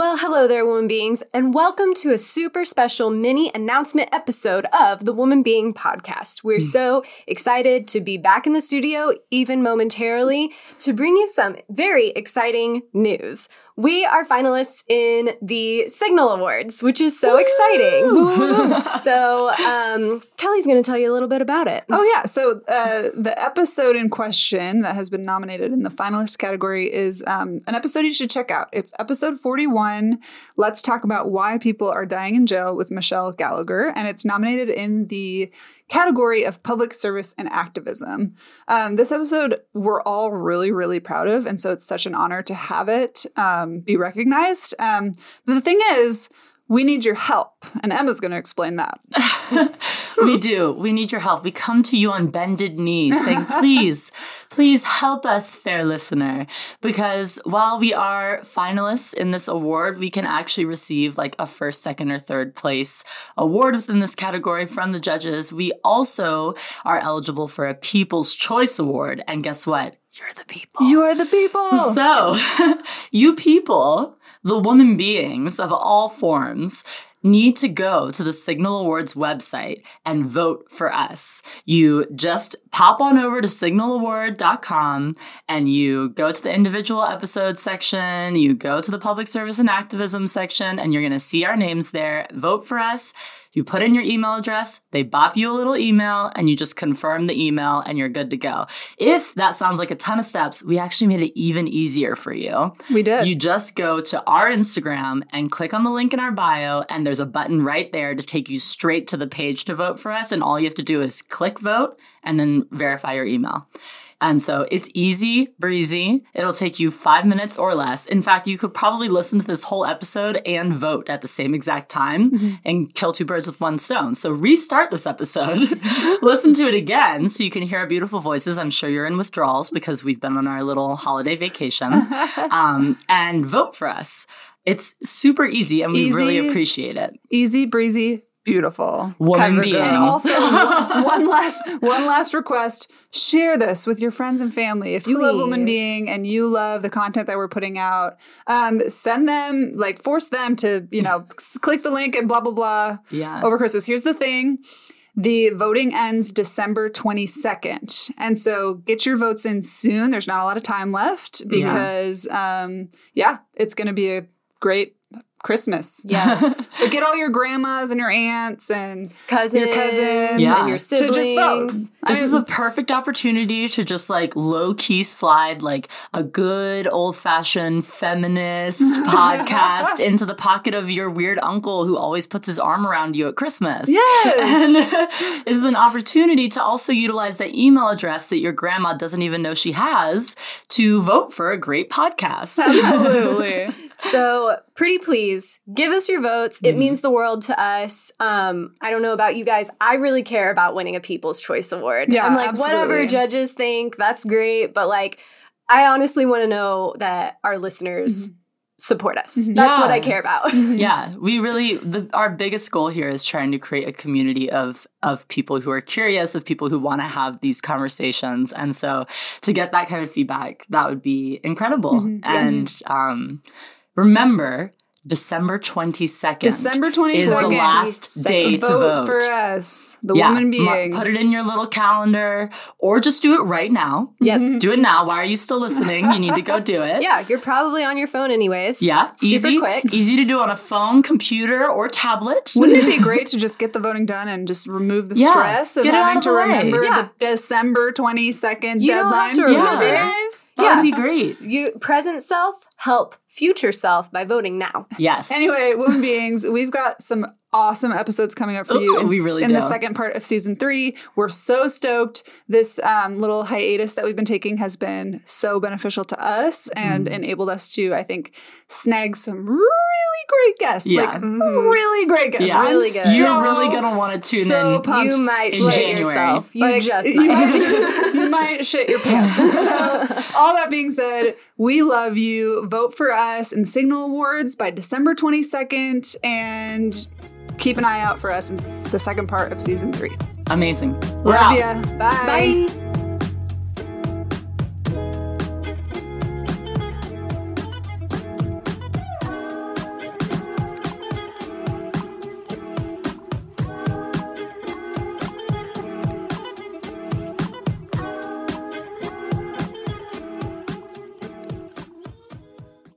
Well, hello there, woman beings, and welcome to a super special mini announcement episode of the Woman Being Podcast. We're so excited to be back in the studio, even momentarily, to bring you some very exciting news. We are finalists in the Signal Awards, which is so exciting. so, um, Kelly's going to tell you a little bit about it. Oh yeah, so uh, the episode in question that has been nominated in the finalist category is um, an episode you should check out. It's episode forty-one. Let's talk about why people are dying in jail with Michelle Gallagher, and it's nominated in the category of public service and activism. Um, this episode we're all really, really proud of, and so it's such an honor to have it um, be recognized. Um, but the thing is, we need your help, and Emma's going to explain that. we do. We need your help. We come to you on bended knees saying, please, please help us, fair listener. Because while we are finalists in this award, we can actually receive like a first, second, or third place award within this category from the judges. We also are eligible for a People's Choice Award. And guess what? You're the people. You are the people. So, you people, the woman beings of all forms, need to go to the Signal Awards website and vote for us. You just pop on over to signalaward.com and you go to the individual episode section, you go to the public service and activism section, and you're going to see our names there. Vote for us. You put in your email address, they bop you a little email, and you just confirm the email and you're good to go. If that sounds like a ton of steps, we actually made it even easier for you. We did. You just go to our Instagram and click on the link in our bio, and there's a button right there to take you straight to the page to vote for us. And all you have to do is click vote and then verify your email. And so it's easy breezy. It'll take you five minutes or less. In fact, you could probably listen to this whole episode and vote at the same exact time mm-hmm. and kill two birds with one stone. So restart this episode, listen to it again so you can hear our beautiful voices. I'm sure you're in withdrawals because we've been on our little holiday vacation um, and vote for us. It's super easy and we easy, really appreciate it. Easy breezy beautiful woman being. And also, one last one last request: share this with your friends and family. If you Please. love woman being and you love the content that we're putting out, um, send them like force them to you know click the link and blah blah blah. Yeah. Over Christmas. Here's the thing. The voting ends December 22nd. And so get your votes in soon. There's not a lot of time left because, yeah, um, yeah it's going to be a great Christmas. Yeah. but get all your grandmas and your aunts and cousins, your cousins yeah. and your siblings. To just vote. This I mean, is a perfect opportunity to just like low key slide like a good old fashioned feminist podcast into the pocket of your weird uncle who always puts his arm around you at Christmas. Yes. And this is an opportunity to also utilize that email address that your grandma doesn't even know she has to vote for a great podcast. Absolutely. So pretty please give us your votes. It mm means the world to us. Um, I don't know about you guys. I really care about winning a People's Choice Award. Yeah, I'm like, absolutely. whatever judges think, that's great. But like, I honestly want to know that our listeners. Mm-hmm support us. Mm-hmm. That's yeah. what I care about. Mm-hmm. yeah, we really the, our biggest goal here is trying to create a community of of people who are curious, of people who want to have these conversations, and so to get that kind of feedback, that would be incredible. Mm-hmm. And um, remember December 22nd. December 22nd is the last day vote to vote. for us, the yeah. woman beings. Put it in your little calendar or just do it right now. Yep. Mm-hmm. do it now. Why are you still listening? You need to go do it. Yeah, you're probably on your phone anyways. Yeah, Super easy. quick. Easy to do on a phone, computer, or tablet. Wouldn't it be great to just get the voting done and just remove the yeah. stress of having to remember yeah. the December 22nd you deadline? Don't have to remember. Yeah. That yeah. would be great. You present self, help future self by voting now. Yes. Anyway, woman beings, we've got some awesome episodes coming up for Ooh, you in, we really in do. the second part of season three. We're so stoked. This um, little hiatus that we've been taking has been so beneficial to us and mm. enabled us to, I think, snag some really great guests. Yeah. Like mm-hmm. really great guests. Yeah. Really good. You're really gonna want to tune so in. Pumped. You might in shit January. yourself. You like, just you might. might, you might shit your pants. So all that being said, we love you. Vote for us in Signal Awards by December 22nd and keep an eye out for us in the second part of season three. Amazing. We're Love out. ya. Bye. Bye.